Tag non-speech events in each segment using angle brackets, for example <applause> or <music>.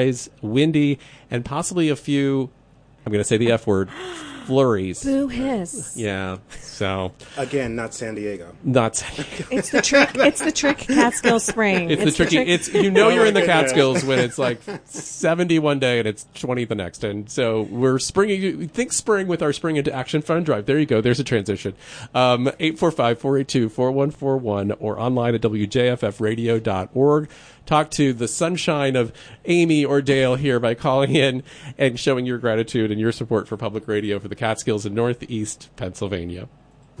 skies, windy, and possibly a few, I'm going to say the F word, flurries. Boo hiss. Yeah. So Again, not San Diego. not San <laughs> Diego. It's the trick. It's the trick. Catskill Spring. It's, the tricky. trick- it's you know Oh you're in the goodness. Catskills when it's like <laughs> 70 one day and it's 20 the next, and so we're springing. Think spring with our spring into action fund drive. There you go. There's a transition. Um, 845-482-4141 or online at wjffradio.org. Talk to the sunshine of Amy or Dale here by calling in and showing your gratitude and your support for public radio for the Catskills in Northeast Pennsylvania.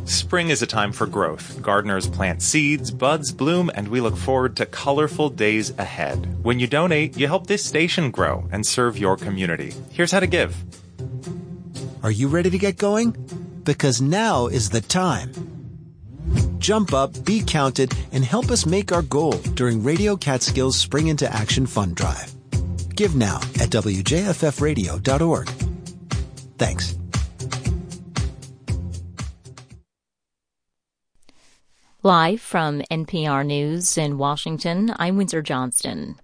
Spring is a time for growth. Gardeners plant seeds, buds bloom, and we look forward to colorful days ahead. When you donate, you help this station grow and serve your community. Here's how to give. Are you ready to get going? Because now is the time. Jump up, be counted, and help us make our goal during Radio Catskills Spring into Action Fund Drive. Give now at WJFFradio.org. Thanks. Live from NPR News in Washington, I'm Windsor Johnston.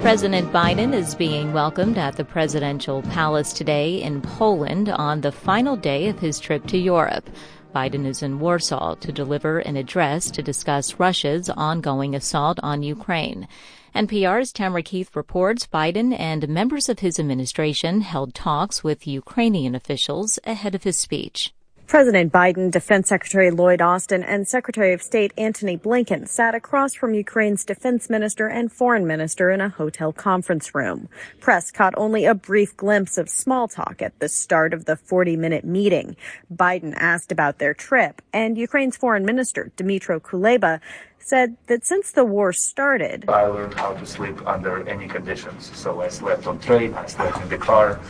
President Biden is being welcomed at the presidential palace today in Poland on the final day of his trip to Europe. Biden is in Warsaw to deliver an address to discuss Russia's ongoing assault on Ukraine. NPR's Tamara Keith reports Biden and members of his administration held talks with Ukrainian officials ahead of his speech. President Biden, Defense Secretary Lloyd Austin, and Secretary of State Antony Blinken sat across from Ukraine's defense minister and foreign minister in a hotel conference room. Press caught only a brief glimpse of small talk at the start of the 40 minute meeting. Biden asked about their trip, and Ukraine's foreign minister, Dmytro Kuleba, said that since the war started, I learned how to sleep under any conditions. So I slept on train, I slept in the car,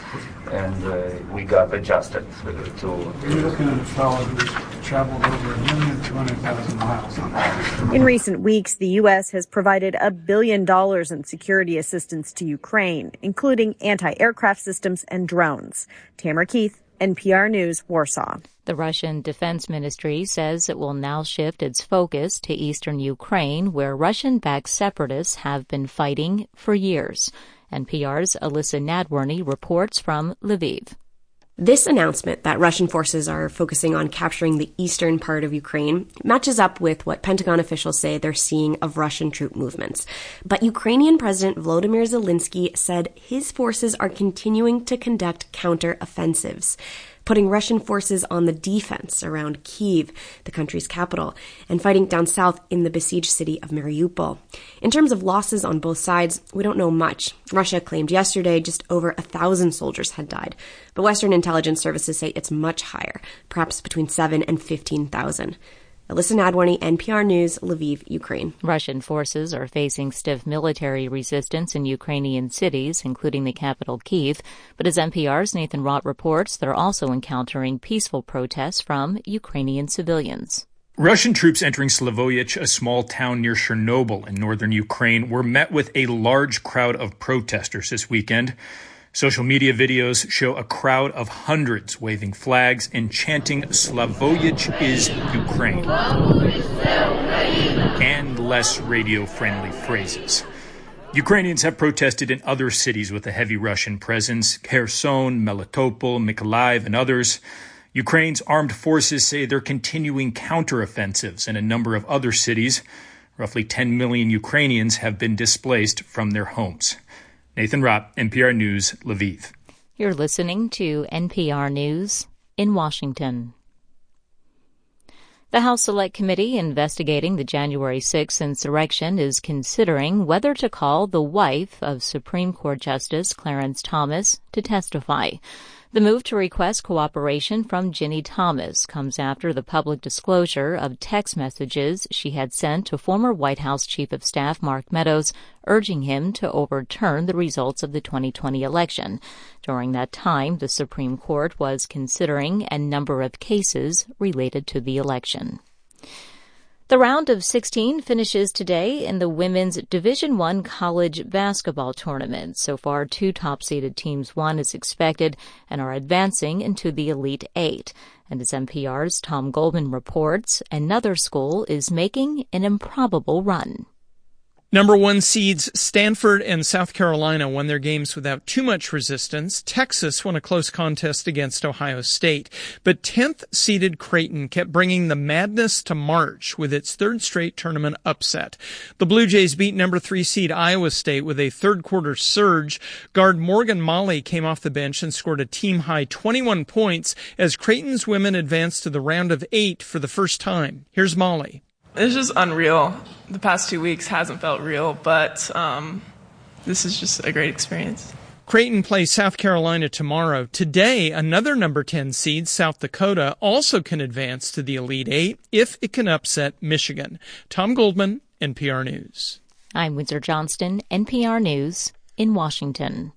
and uh, we got adjusted uh, to. You're looking at a fellow who's traveled over a million two hundred thousand miles on. In recent weeks, the U.S. has provided a billion dollars in security assistance to Ukraine, including anti-aircraft systems and drones. Tamara Keith, NPR News, Warsaw. The Russian Defense Ministry says it will now shift its focus to eastern Ukraine, where Russian backed separatists have been fighting for years. NPR's Alyssa Nadworny reports from Lviv. This announcement that Russian forces are focusing on capturing the eastern part of Ukraine matches up with what Pentagon officials say they're seeing of Russian troop movements. But Ukrainian President Volodymyr Zelensky said his forces are continuing to conduct counter-offensives putting Russian forces on the defense around Kiev, the country's capital, and fighting down south in the besieged city of Mariupol. In terms of losses on both sides, we don't know much. Russia claimed yesterday just over a thousand soldiers had died, but Western intelligence services say it's much higher, perhaps between seven and fifteen thousand. Alyssa Nadworny, NPR News, Lviv, Ukraine. Russian forces are facing stiff military resistance in Ukrainian cities, including the capital Kiev. But as NPR's Nathan Rott reports, they're also encountering peaceful protests from Ukrainian civilians. Russian troops entering Slavutych, a small town near Chernobyl in northern Ukraine, were met with a large crowd of protesters this weekend. Social media videos show a crowd of hundreds waving flags and chanting Slavutych is Ukraine and less radio friendly phrases. Ukrainians have protested in other cities with a heavy Russian presence Kherson, Melitopol, Mykolaiv, and others. Ukraine's armed forces say they're continuing counteroffensives in a number of other cities. Roughly 10 million Ukrainians have been displaced from their homes. Nathan Rott, NPR News, Lviv. You're listening to NPR News in Washington. The House Select Committee investigating the January 6th insurrection is considering whether to call the wife of Supreme Court Justice Clarence Thomas to testify. The move to request cooperation from Ginny Thomas comes after the public disclosure of text messages she had sent to former White House Chief of Staff Mark Meadows urging him to overturn the results of the 2020 election. During that time, the Supreme Court was considering a number of cases related to the election. The round of 16 finishes today in the women's Division I college basketball tournament. So far, two top-seeded teams won as expected and are advancing into the Elite Eight. And as NPR's Tom Goldman reports, another school is making an improbable run. Number one seeds Stanford and South Carolina won their games without too much resistance. Texas won a close contest against Ohio State. But 10th seeded Creighton kept bringing the madness to March with its third straight tournament upset. The Blue Jays beat number three seed Iowa State with a third quarter surge. Guard Morgan Maly came off the bench and scored a team high 21 points as Creighton's women advanced to the round of eight for the first time. Here's Maly. It's just unreal. The past two weeks hasn't felt real, but um, this is just a great experience. Creighton plays South Carolina tomorrow. Today, another number 10 seed, South Dakota, also can advance to the Elite Eight if it can upset Michigan. Tom Goldman, NPR News. I'm Windsor Johnston, NPR News in Washington.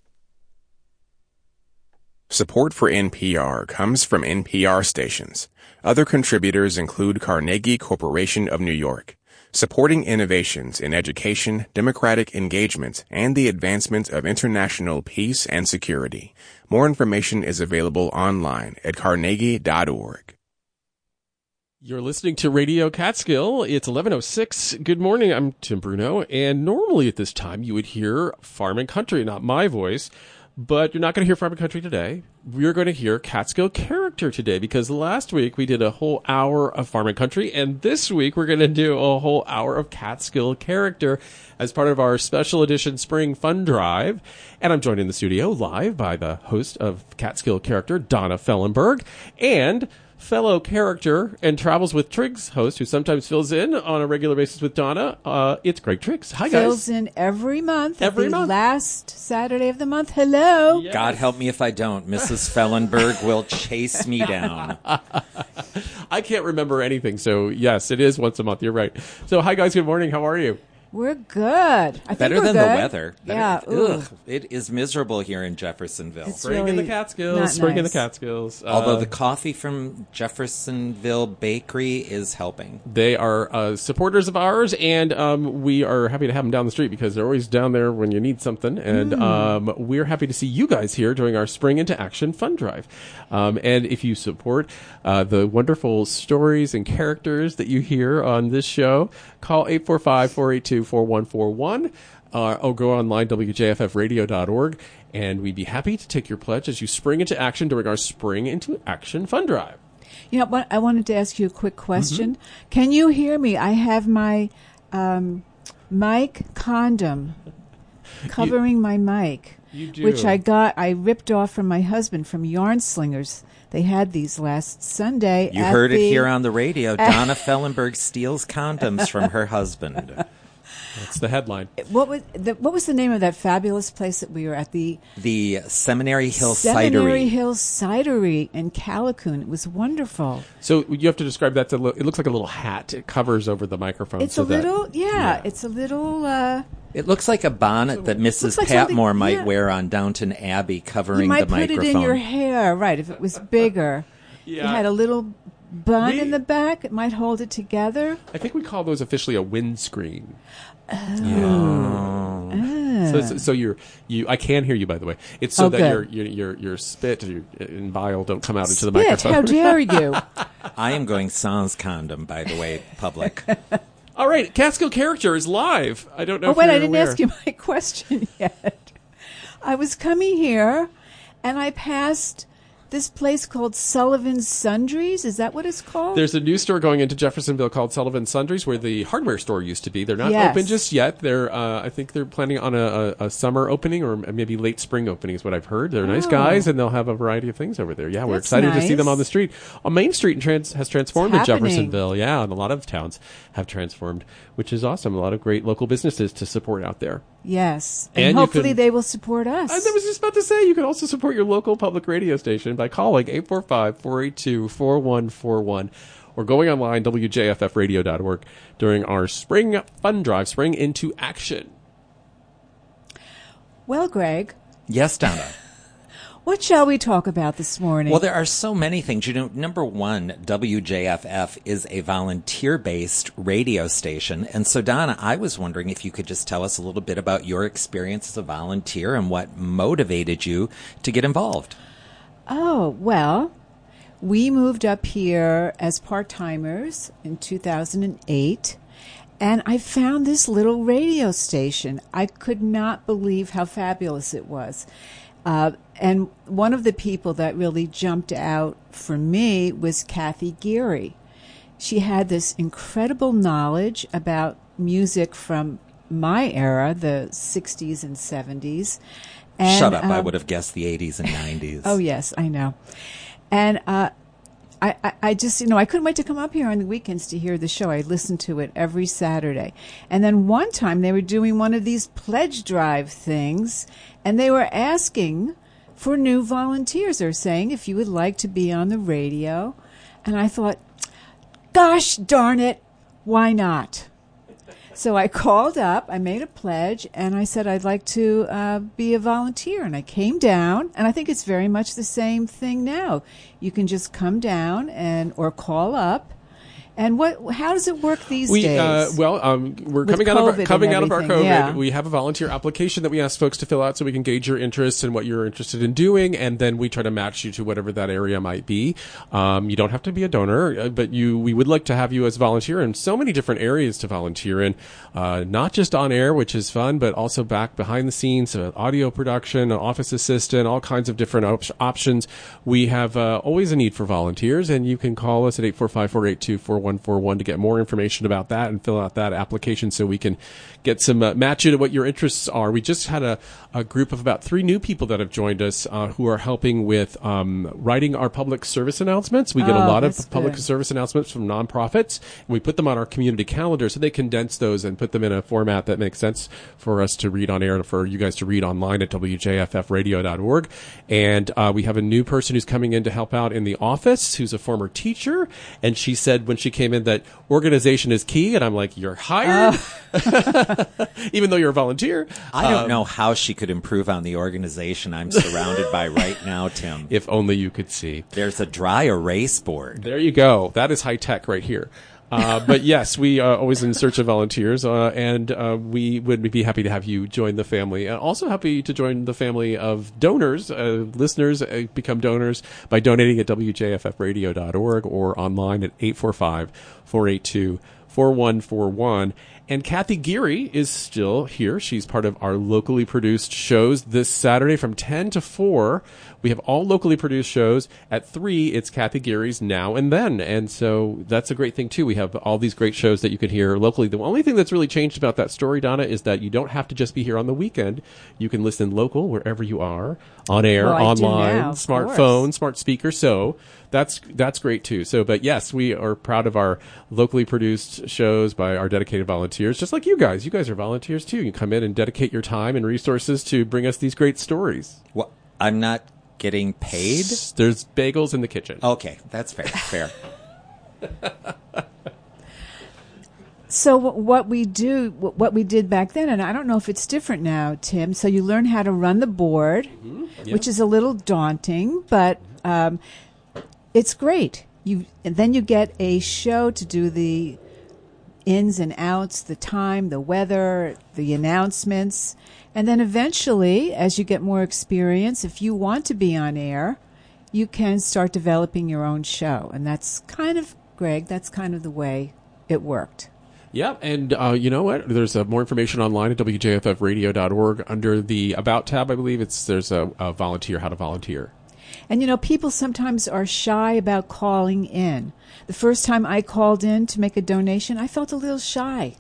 Support for NPR comes from NPR stations. Other contributors include Carnegie Corporation of New York, supporting innovations in education, democratic engagement, and the advancement of international peace and security. More information is available online at carnegie.org. You're listening to Radio Catskill. It's 11:06. Good morning. I'm Tim Bruno, and normally at this time you would hear Farm and Country, not my voice. But you're not going to hear Farm and Country today. We're going to hear Catskill character today because last week we did a whole hour of Farm and Country, and this week we're going to do a whole hour of Catskill character as part of our special edition Spring Fun Drive. And I'm joined in the studio live by the host of Catskill character, Donna Fellenberg, and fellow character and travels with Triggs host, who sometimes fills in on a regular basis with Donna. Uh, it's Greg Triggs. Hi, guys. Fills in every month. Every the month. Last Saturday of the month. Hello. Yes. God help me if I don't. Mrs. Fellenberg will chase me down. <laughs> I can't remember anything, so yes, it is once a month. You're right. So, hi, guys. Good morning. How are you? We're good. I think Better we're than good. the weather. Better- Yeah. ooh. Ugh, it is miserable here in Jeffersonville. It's Spring in the really Catskills. not Spring in the nice. Catskills. Although Uh, the coffee from Jeffersonville Bakery is helping. They are uh, supporters of ours, and um, we are happy to have them down the street because they're always down there when you need something. And Hmm. um, we're happy to see you guys here during our Spring into Action Fun Drive. Um, and if you support uh, the wonderful stories and characters that you hear on this show, call 845 482 4141 uh, or go online, wjffradio.org. And we'd be happy to take your pledge as you spring into action during our Spring into Action Fund Drive. You know what? I wanted to ask you a quick question. Mm-hmm. Can you hear me? I have my um, mic condom <laughs> covering my mic, You do. which I got. I ripped off from my husband from Yarn Slingers. They had these last Sunday. You at heard it here on the radio. <laughs> Donna Fellenberg steals condoms from her husband. That's the headline. What was the, what was the name of that fabulous place that we were at? The The Seminary Hill Seminary Cidery. Hill Cidery in Callicoon. It was wonderful. So you have to describe that. To look, it looks like a little hat. It covers over the microphone. It's so a that- little, yeah, It's a little. Uh, It looks like a bonnet that Mrs. Like something- Patmore might yeah. wear on Downton Abbey, covering you covering might the put microphone. it in your hair, right? If it was bigger, you <laughs> Yeah. had a little bun We- in the back. It might hold it together. I think we call those officially a windscreen. Ah. So, it's- so you're you. I can hear you, by the way. It's so Oh, that good. your your your your spit your, and bile don't come out into the Spit, microphone. how dare you? <laughs> I am going sans condom, by the way, public. <laughs> All right, Catskill character is live. I don't know. oh if wait, you're I didn't aware. ask you my <laughs> question yet. I was coming here, and I passed this place called Sullivan's Sundries. Is that what it's called? There's a new store going into Jeffersonville called Sullivan's Sundries, where the hardware store used to be. They're not Yes. open just yet. They're, uh, I think they're planning on a, a, a summer opening or maybe late spring opening, is what I've heard. They're nice Oh. guys, and they'll have a variety of things over there. Yeah, we're That's excited to see them on the street. On Main Street in trans- has transformed in Jeffersonville. Yeah, and a lot of towns have transformed, which is awesome. A lot of great local businesses to support out there. Yes, And and, hopefully can- they will support us. I was just about to say, you can also support your local public radio station by calling 845-482-4141 or going online, wjffradio.org, during our Spring Fun Drive, Spring into Action. well, Greg, yes, Donna. <laughs> what shall we talk about this morning? Well, there are so many things. You know, number one, WJFF is a volunteer based radio station. And so, Donna, I was wondering if you could just tell us a little bit about your experience as a volunteer and what motivated you to get involved. Oh, well, we moved up here as part timers in 2008. and I found this little radio station. I could not believe how fabulous it was. Uh, and one of the people that really jumped out for me was Kathy Geary. She had this incredible knowledge about music from my era, the 60s and 70s. And, Shut up! I um, would have guessed the 80s and 90s. Oh yes, I know. And uh, I, I, I just you know I couldn't wait to come up here on the weekends to hear the show. I listened to it every Saturday. And then one time they were doing one of these pledge drive things, and they were asking for new volunteers. They're saying if you would like to be on the radio, and I thought, gosh darn it, why not? So I called up, I made a pledge, and I said I'd like to uh, be a volunteer. And I came down, and I think it's very much the same thing now. You can just come down and or call up. And what? How does it work these we, days? Uh, well, um, we're With coming out of our, coming out of our COVID. yeah. We have a volunteer application that we ask folks to fill out so we can gauge your interest and what you're interested in doing, and then we try to match you to whatever that area might be. Um, you don't have to be a donor, uh, but you we would like to have you as a volunteer in so many different areas to volunteer in, uh, not just on air, which is fun, but also back behind the scenes, uh, audio production, office assistant, all kinds of different op- options. We have uh, always a need for volunteers, and you can call us at 845-482-4141 to get more information about that and fill out that application so we can get some uh, match you to what your interests are. We just had a, a group of about three new people that have joined us uh, who are helping with um, writing our public service announcements. We get a Oh, lot of public good. service announcements from nonprofits, and we put them on our community calendar so they condense those and put them in a format that makes sense for us to read on air and for you guys to read online at wjffradio.org. And uh, we have a new person who's coming in to help out in the office who's a former teacher. And she said when she came in that organization is key. And I'm like, you're hired, <laughs> even though you're a volunteer. I don't Um, know how she could improve on the organization I'm surrounded by right now, Tim. <laughs> If only you could see. There's a dry erase board. There you go. That is high tech right here. Uh, but yes, we are always in search of volunteers, uh, and uh, we would be happy to have you join the family. And also happy to join the family of donors, uh, listeners, uh, become donors by donating at wjffradio.org or online at 845 482 4141. And Kathy Geary is still here. She's part of our locally produced shows this Saturday from 10 to 4. We have all locally produced shows. At 3, it's Kathy Geary's Now and Then. And so that's a great thing, too. We have all these great shows that you can hear locally. The only thing that's really changed about that story, Donna, is that you don't have to just be here on the weekend. You can listen local wherever you are, on air, Well, online, now, smartphone, smart speaker. So that's that's great too. So, but yes, we are proud of our locally produced shows by our dedicated volunteers, just like you guys. You guys are volunteers too. You come in and dedicate your time and resources to bring us these great stories. Well, I'm not getting paid. There's bagels in the kitchen. Okay, that's fair. Fair. <laughs> So what we do, what we did back then, and I don't know if it's different now, Tim. So you learn how to run the board, Yeah. which is a little daunting, but um, it's great. You and then you get a show to do the ins and outs, the time, the weather, the announcements, and then eventually, as you get more experience, if you want to be on air, you can start developing your own show, and that's kind of Greg. That's kind of the way it worked. Yeah, and uh, you know what? There's uh, more information online at wjffradio.org under the About tab. I believe it's there's a, a volunteer, how to volunteer. And you know, people sometimes are shy about calling in. The first time I called in to make a donation, I felt a little shy.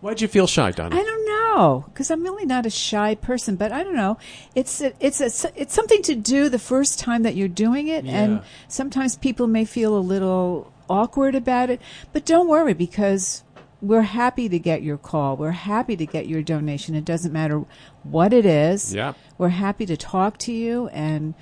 Why'd you feel shy, Donna? I don't know, because I'm really not a shy person. But I don't know. It's a, it's a, it's something to do the first time that you're doing it, Yeah. and sometimes people may feel a little awkward about it. But don't worry, because we're happy to get your call. We're happy to get your donation. It doesn't matter what it is. Yeah. We're happy to talk to you and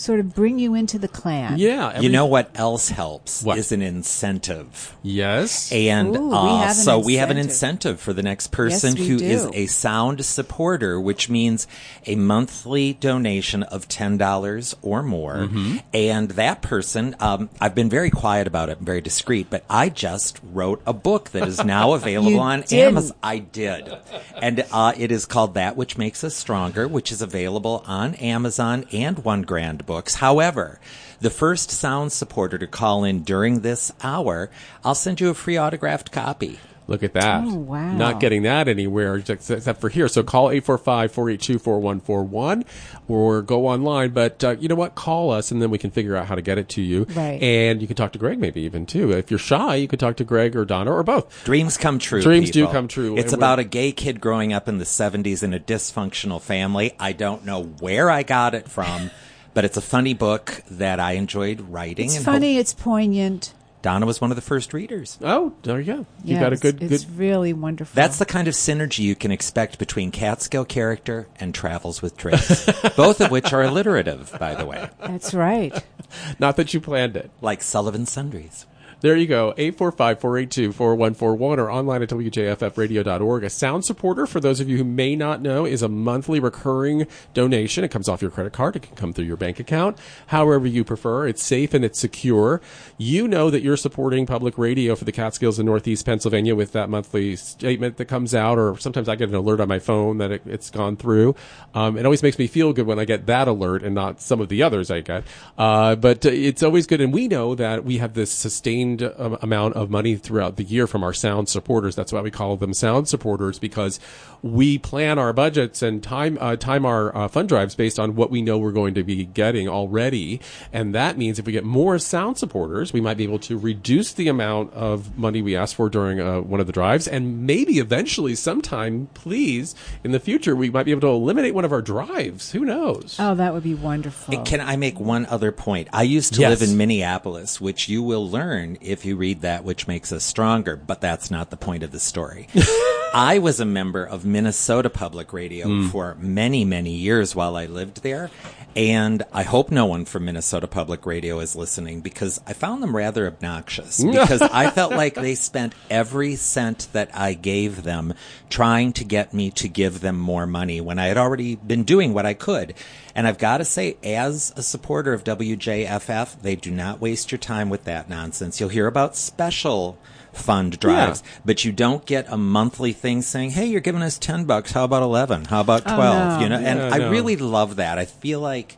sort of bring you into the clan. Yeah, you know what else helps is an incentive. Yes. And Ooh, we uh, have an so we have an incentive. incentive for the next person we who is do. a sound supporter, which means a monthly donation of $10 or more. Mm-hmm. And that person, um, I've been very quiet about it, and very discreet, but I just wrote a book that is now <laughs> available You on didn't. Amazon. I did. And uh, it is called That Which Makes Us Stronger, which is available on Amazon and One Grand Books. However, the first sound supporter to call in during this hour, I'll send you a free autographed copy. Look at that. Oh, wow. Not getting that anywhere except except for here. So call 845-482-4141 or go online. But uh, you know what? Call us and then we can figure out how to get it to you. Right. And you can talk to Greg maybe even too. If you're shy, you could talk to Greg or Donna or both. Dreams come true. Dreams do come true. It's And about we're- a gay kid growing up in the 70s in a dysfunctional family. I don't know where I got it from, but it's a funny book that I enjoyed writing. It's and funny. It's poignant. Donna was one of the first readers. Oh, there you go. You Yeah, got a good It's good really wonderful. That's the kind of synergy you can expect between Catskill character and Travels with Triggs, <laughs> both of which are alliterative, by the way, That's right. <laughs> Not that you planned it. like Sullivan Sundries. There you go. 845-482-4141 or online at wjffradio.org. A sound supporter, for those of you who may not know, is a monthly recurring donation. It comes off your credit card. It can come through your bank account. However you prefer. It's safe and it's secure. You know that you're supporting public radio for the Catskills in Northeast Pennsylvania with that monthly statement that comes out, or sometimes I get an alert on my phone that it, it's gone through. Um, it always makes me feel good when I get that alert and not some of the others I get. Uh, but uh, it's always good. And we know that we have this sustained um, amount of money throughout the year from our sound supporters. That's why we call them sound supporters because we plan our budgets and time, uh, time our uh, fund drives based on what we know we're going to be getting already. And that means if we get more sound supporters, we might be able to reduce the amount of money we ask for during uh, one of the drives. And maybe eventually sometime, please, in the future, we might be able to eliminate one of our drives. Who knows? Oh, that would be wonderful. Can I make one other point? I used to Yes. live in Minneapolis, which you will learn if you read that, which makes us stronger, but that's not the point of the story. <laughs> I was a member of Minnesota Public Radio Mm. for many, many years while I lived there. And I hope no one from Minnesota Public Radio is listening because I found them rather obnoxious <laughs> because I felt like they spent every cent that I gave them trying to get me to give them more money when I had already been doing what I could. And I've got to say, as a supporter of WJFF, they do not waste your time with that nonsense. You'll hear about special fund drives, but you don't get a monthly thing saying, "Hey, you're giving us 10 bucks. How about 11? How about 12?" no. You know, and Yeah, I no. really love that. I feel like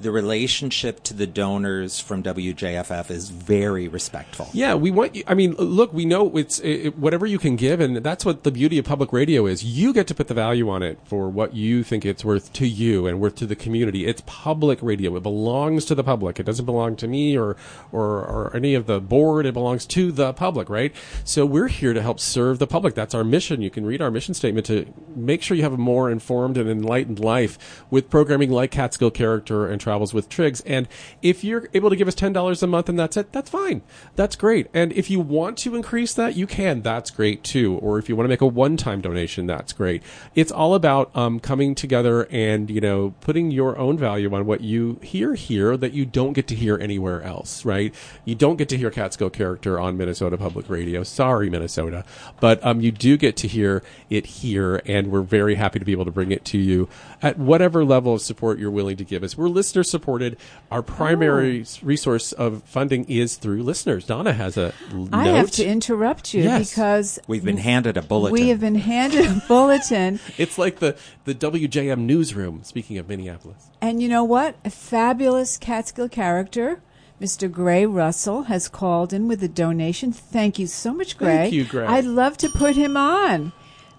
the relationship to the donors from WJFF is very respectful. Yeah, we want you. I mean, look, we know it's it, whatever you can give, and that's what the beauty of public radio is. You get to put the value on it for what you think it's worth to you and worth to the community. It's public radio. It belongs to the public. It doesn't belong to me or or, or any of the board. It belongs to the public, right? So we're here to help serve the public. That's our mission. You can read our mission statement to make sure you have a more informed and enlightened life with programming like Catskill Character and Travels with Triggs. And if you're able to give us ten dollars a month and that's it, that's fine. That's great. And if you want to increase that, you can. That's great too. Or if you want to make a one-time donation, that's great. It's all about um, coming together and you know putting your own value on what you hear here that you don't get to hear anywhere else. Right? You don't get to hear Catskill Character on Minnesota Public Radio. Sorry, Minnesota, but um, you do get to hear it here, and we're very happy to be able to bring it to you at whatever level of support you're willing to give us. We're listener supported. Our primary s- resource of funding is through listeners. Donna has a l- I note. have to interrupt you Yes. because We've been handed a bulletin. we have been handed a bulletin. <laughs> It's like the, the WJM newsroom, speaking of Minneapolis. And you know what? A fabulous Catskill character, Mr. Gray Russell, has called in with a donation. Thank you so much, Gray. Thank you, Gray. I'd love to put him on.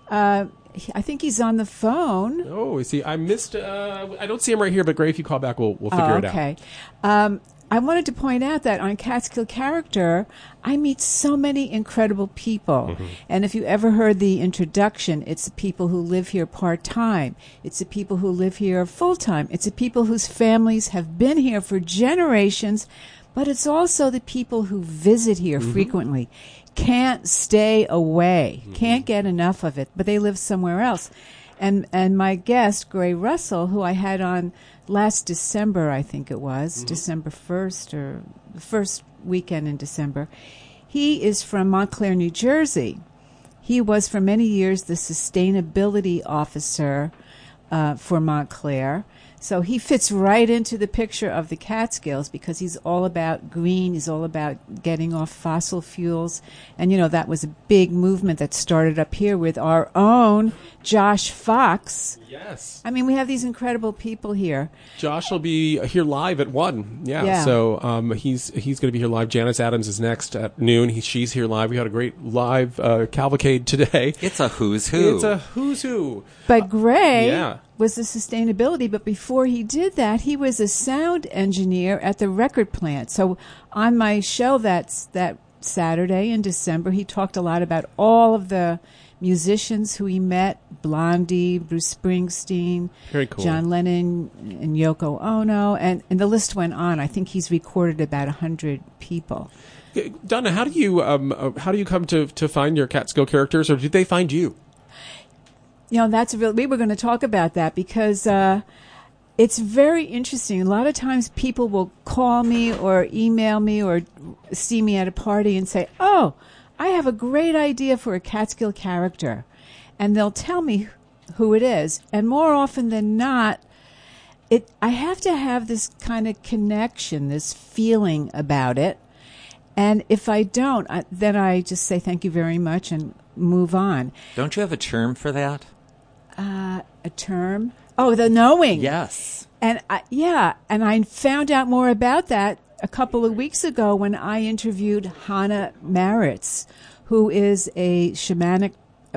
Uh, he- I think he's on the phone. Oh, is he? I missed. Uh, I don't see him right here, but Gray, if you call back, we'll, we'll figure Oh, it out. okay. Um, I wanted to point out that on Catskill Character, I meet so many incredible people. Mm-hmm. And if you ever heard the introduction, it's the people who live here part time. It's the people who live here full time. It's the people whose families have been here for generations. But it's also the people who visit here Mm-hmm. frequently, can't stay away, Mm-hmm. can't get enough of it, but they live somewhere else. And and my guest, Gray Russell, who I had on last December, I think it was Mm-hmm. December first or the first weekend in December. He is from Montclair, New Jersey. He was for many years the sustainability officer uh, for Montclair. So he fits right into the picture of the Catskills because he's all about green. He's all about getting off fossil fuels. And, you know, that was a big movement that started up here with our own Josh Fox. Yes. I mean, we have these incredible people here. Josh will be here live at one. Yeah. Yeah. So um, he's he's going to be here live. Janice Adams is next at noon. He, she's here live. We had a great live uh, cavalcade today. It's a who's who. It's a who's who. But Gray yeah. Was the sustainability, but before he did that, he was a sound engineer at the record plant. So on my show that's that Saturday in December, he talked a lot about all of the musicians who he met Blondie, Bruce Springsteen, cool. John Lennon, and Yoko Ono, and, and the list went on. I think he's recorded about 100 people. Donna, how do you um, uh, how do you come to to find your Catskill characters, or did they find you? You know, that's. We were going to talk about that because uh, it's very interesting. A lot of times, people will call me or email me or see me at a party and say, "Oh, I have a great idea for a Catskill character," and they'll tell me who it is. And more often than not, it I have to have this kind of connection, this feeling about it. And if I don't, I, then I just say thank you very much and move on. Don't you have a term for that? Uh, a term? Oh, the knowing. Yes. And I, yeah, and I found out more about that a couple of weeks ago when I interviewed Hannah Maritz, who is a shamanic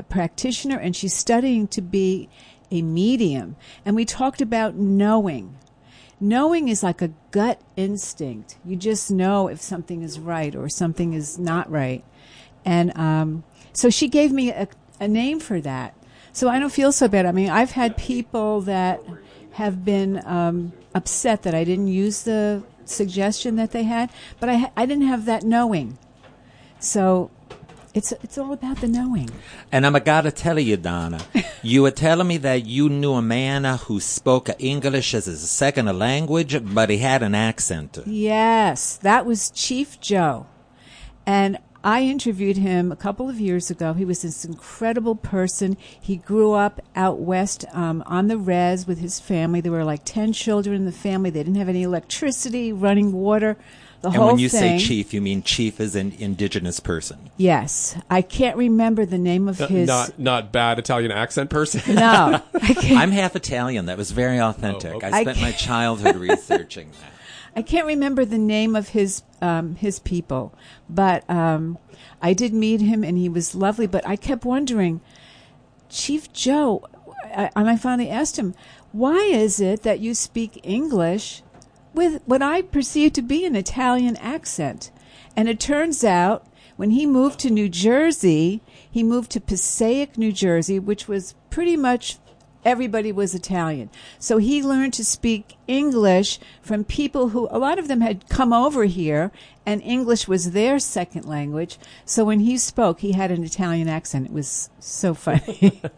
practitioner and she's studying to be a medium. And we talked about knowing. Knowing is like a gut instinct. You just know if something is right or something is not right. And um, so she gave me a, a name for that. So I don't feel so bad. I mean, I've had people that have been um, upset that I didn't use the suggestion that they had, but I, I didn't have that knowing. So it's it's all about the knowing. And I'm gotta tell you, Donna, <laughs> you were telling me that you knew a man who spoke English as his second language, but he had an accent. Yes, that was Chief Joe. And I interviewed him a couple of years ago. He was this incredible person. He grew up out west um, on the res with his family. There were like 10 children in the family. They didn't have any electricity, running water, the and whole when you thing. say chief, you mean chief as an indigenous person. Yes. I can't remember the name of Uh, his. not not bad Italian accent person. <laughs> No. I <laughs> can't- I'm half Italian. That was very authentic. Oh, okay. I I spent my childhood researching <laughs> that. I can't remember the name of his um, his people, but um, I did meet him and he was lovely. But I kept wondering, Chief Joe, I, and I finally asked him, why is it that you speak English with what I perceive to be an Italian accent? And it turns out when he moved to New Jersey, he moved to Passaic, New Jersey, which was pretty much everybody was Italian. So he learned to speak English from people who, a lot of them had come over here and English was their second language. So when he spoke, he had an Italian accent. It was so funny. <laughs>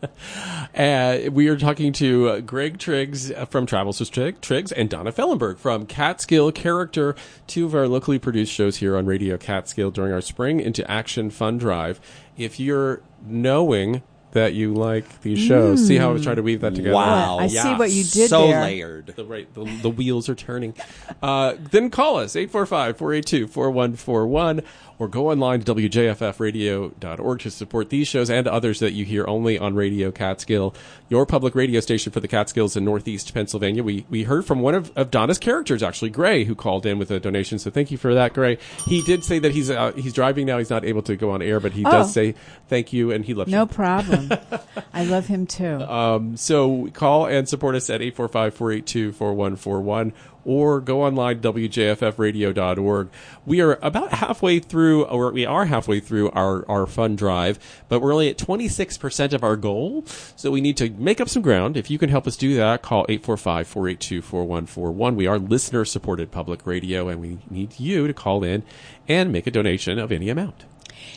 Uh, we are talking to uh, Greg Triggs uh, from Travels with Trig- Triggs and Donna Fellenberg from Catskill Character, two of our locally produced shows here on Radio Catskill during our Spring into Action Fun Drive. If you're knowing that you like these shows, see how I was trying to weave that together? Wow. I see what you did so there. layered. The, right, the, the wheels are turning. Uh, then call us, 845-482-4141, or go online to wjffradio.org to support these shows and others that you hear only on Radio Catskill, your public radio station for the Catskills in Northeast Pennsylvania. We, we heard from one of, of Donna's characters, actually, Gray, who called in with a donation, so thank you for that, Gray. He did say that he's, uh, he's driving now, he's not able to go on air, but he Oh. does say thank you, and he loves you. no problem. <laughs> I love him too. Um, so call and support us at 845-482-4141 or go online wjffradio.org. We are about halfway through, or we are halfway through our, our fund drive, but we're only at 26% of our goal. So we need to make up some ground. If you can help us do that, call 845-482-4141. We are listener supported public radio and we need you to call in and make a donation of any amount.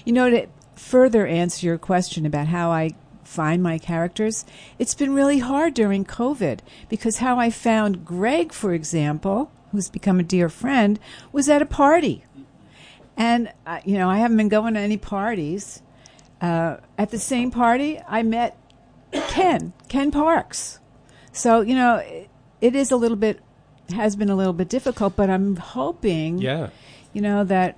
You know, to further answer your question about how I find my characters, it's been really hard during COVID because how I found Greg, for example, who's become a dear friend, was at a party. And, uh, you know, I haven't been going to any parties. Uh, at the same party, I met Ken, Ken Parks. So you know, it, it is a little bit has been a little bit difficult, but I'm hoping, Yeah. you know, that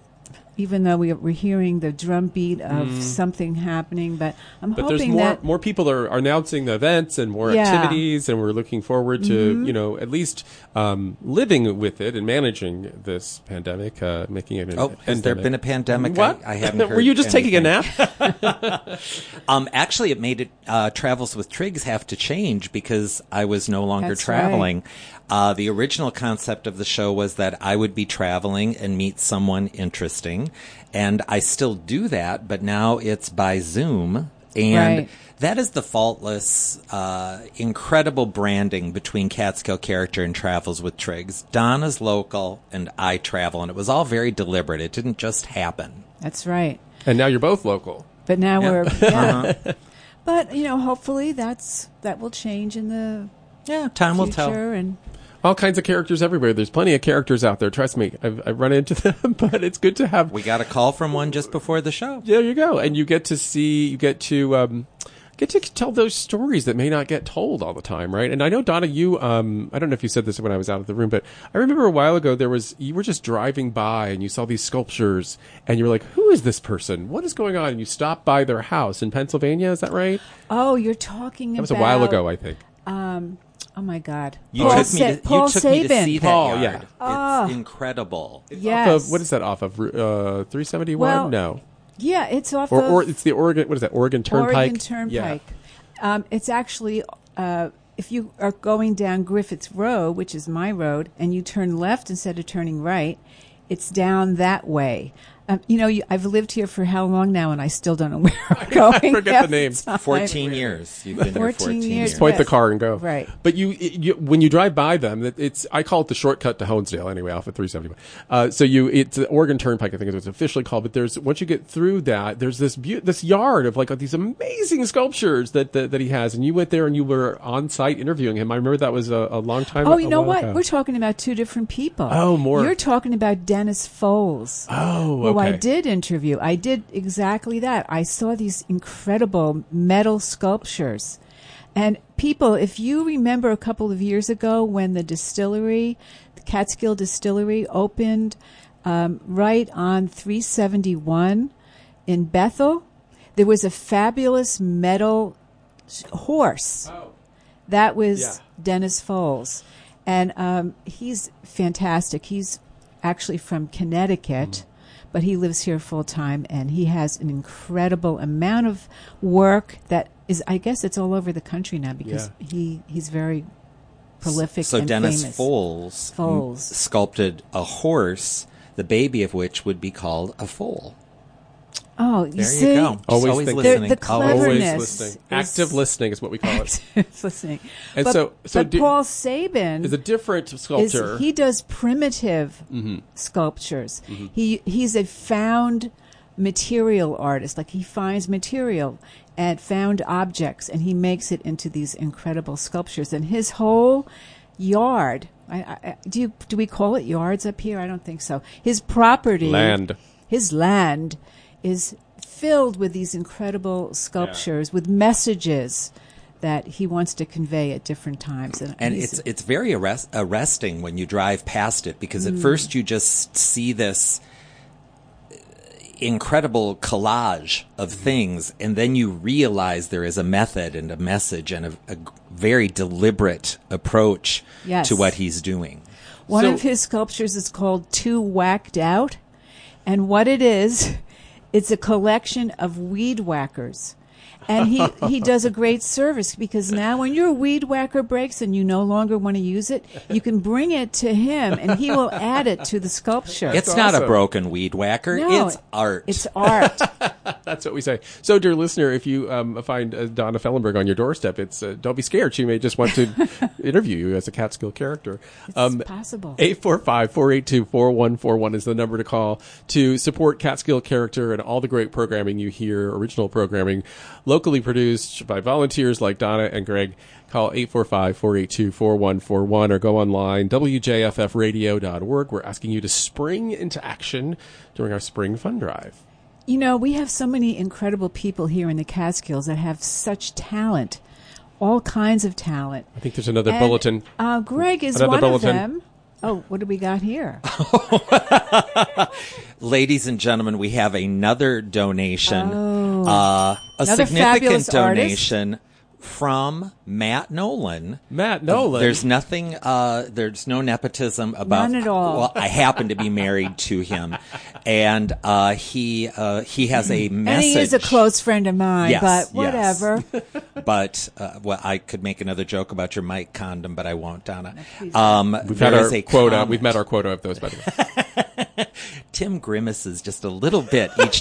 even though we, we're hearing the drumbeat of Mm. something happening, but I'm But there's hoping more that more people are, are announcing the events and more Yeah. activities, and we're looking forward to Mhm. you know at least um, living with it and managing this pandemic, uh, making it. An Oh, has there been a pandemic? What? I, I haven't heard. <laughs> Were you just taking a nap? <laughs> <laughs> um, actually, it made it uh, travels with Triggs have to change because I was no longer That's traveling. Uh, the original concept of the show was that I would be traveling and meet someone interesting, and I still do that, but now it's by Zoom, and Right. that is the faultless, uh, incredible branding between Catskill Character and Travels with Triggs. Donna's local, and I travel, and it was all very deliberate. It didn't just happen. that's right. and now you're both local. But now Yeah. we're, <laughs> yeah. Uh-huh. but you know, hopefully that's that will change in the Yeah, time will tell. and All kinds of characters everywhere. There's plenty of characters out there. Trust me, I've, I've run into <laughs> them, but it's good to have. We got a call from one just before the show. There you go, and you get to see, you get to um, get to tell those stories that may not get told all the time, right? And I know Donna, you, um, I don't know if you said this when I was out of the room, but I remember a while ago there was you were just driving by and you saw these sculptures, and you were like, "Who is this person? What is going on?" And you stopped by their house in Pennsylvania. Is that right? oh, you're talking That was about a while ago, I think. Um, oh my God, You Paul took me Sa- to, Paul you took me to Sabin. see that yard. yeah. Ah. It's incredible. Yes. Off of, what is that off of? Uh, 371? Well, no. Yeah, it's off Or, of or it's the Oregon, what is that? Oregon Turnpike? Oregon Yeah. Turnpike. Um, it's actually uh, if you are going down Griffiths Road, which is my road, and you turn left instead of turning right, it's down that way. Um, you know, you, I've lived here for how long now, and I still don't know <laughs> where I'm going. forget the name. time. 14 years. You've been 14 here 14 years. years. Just point the car and go. Right. But you, you, when you drive by them, it- it's I call it the shortcut to Honesdale anyway, off of 371. Uh, so you, it's the Oregon Turnpike, I think is what it's officially called. But there's once you get through that, there's this beau- this yard of like these amazing sculptures that, that that he has, and you went there and you were on site interviewing him. I remember that was a, a long time. Ago. Oh, you know what? ago. We're talking about two different people. Oh, more. You're talking about Dennis Foles. Oh, Who I okay. did interview. I did exactly that. I saw these incredible metal sculptures. And people, if you remember a couple of years ago when the distillery, the Catskill Distillery, opened um, right on 371 in Bethel, there was a fabulous metal s- horse. That was Yeah. Dennis Foles. And um, he's fantastic. He's actually from Connecticut, but he lives here full time and he has an incredible amount of work that is, I guess it's all over the country now because he, he's very prolific So and Dennis famous. Foles, m- Foles. sculpted a horse, the baby of which would be called a foal. Oh, you There see? you go. Always always listening. The- the Always cleverness Always listening. is- Active listening is what we call it. <laughs> listening. And but, so- so but do- Paul Sabin Is a different is sculptor. he does primitive mm-hmm. sculptures. Mm-hmm. He he's a found material artist. Like he finds material and found objects, and he makes it into these incredible sculptures. And his whole yard. I, I, do you do we call it yards up here? I don't think so. His property, Land. his land, is filled with these incredible sculptures with messages that he wants to convey at different times. And, And it's it's very arrest, arresting when you drive past it because Mm. at first you just see this incredible collage of things, and then you realize there is a method and a message and a, a very deliberate approach Yes. to what he's doing. One So- of his sculptures is called Too Whacked Out. And what it is, it's a collection of weed whackers. And he, <laughs> he does a great service because now when your weed whacker breaks and you no longer want to use it, you can bring it to him and he will add it to the sculpture. it's not a broken weed whacker; No, it's art. It's art. <laughs> That's what we say. So, dear listener, if you um, find uh, Donna Fellenberg on your doorstep, it's uh, don't be scared. She may just want to <laughs> interview you as a Catskill character. Um, It's possible. 845-482-4141 is the number to call to support Catskill character and all the great programming you hear, original programming, locally produced by volunteers like Donna and Greg. Call 845-482-4141 or go online, wjffradio.org. We're asking you to spring into action during our spring fund drive. You know, we have so many incredible people here in the Catskills that have such talent all kinds of talent. I think there's another And, bulletin. Uh, Greg is Another one bulletin. of them. Oh, what do we got here? <laughs> <laughs> Ladies and gentlemen, we have another donation, Oh. uh, a Another significant fabulous artist. Donation from Matt Nolan. Matt Nolan. There's nothing. Uh, there's no nepotism about. None at all. Well, I happen to be married to him, and uh, he uh, he has a message. And message. he is a close friend of mine, Yes, but yes. whatever. <laughs> but uh, well, I could make another joke about your mic condom, but I won't, Donna. Um, We've there had our a quota. comment. We've met our quota of those, by the way. <laughs> Tim grimaces just a little bit each <laughs>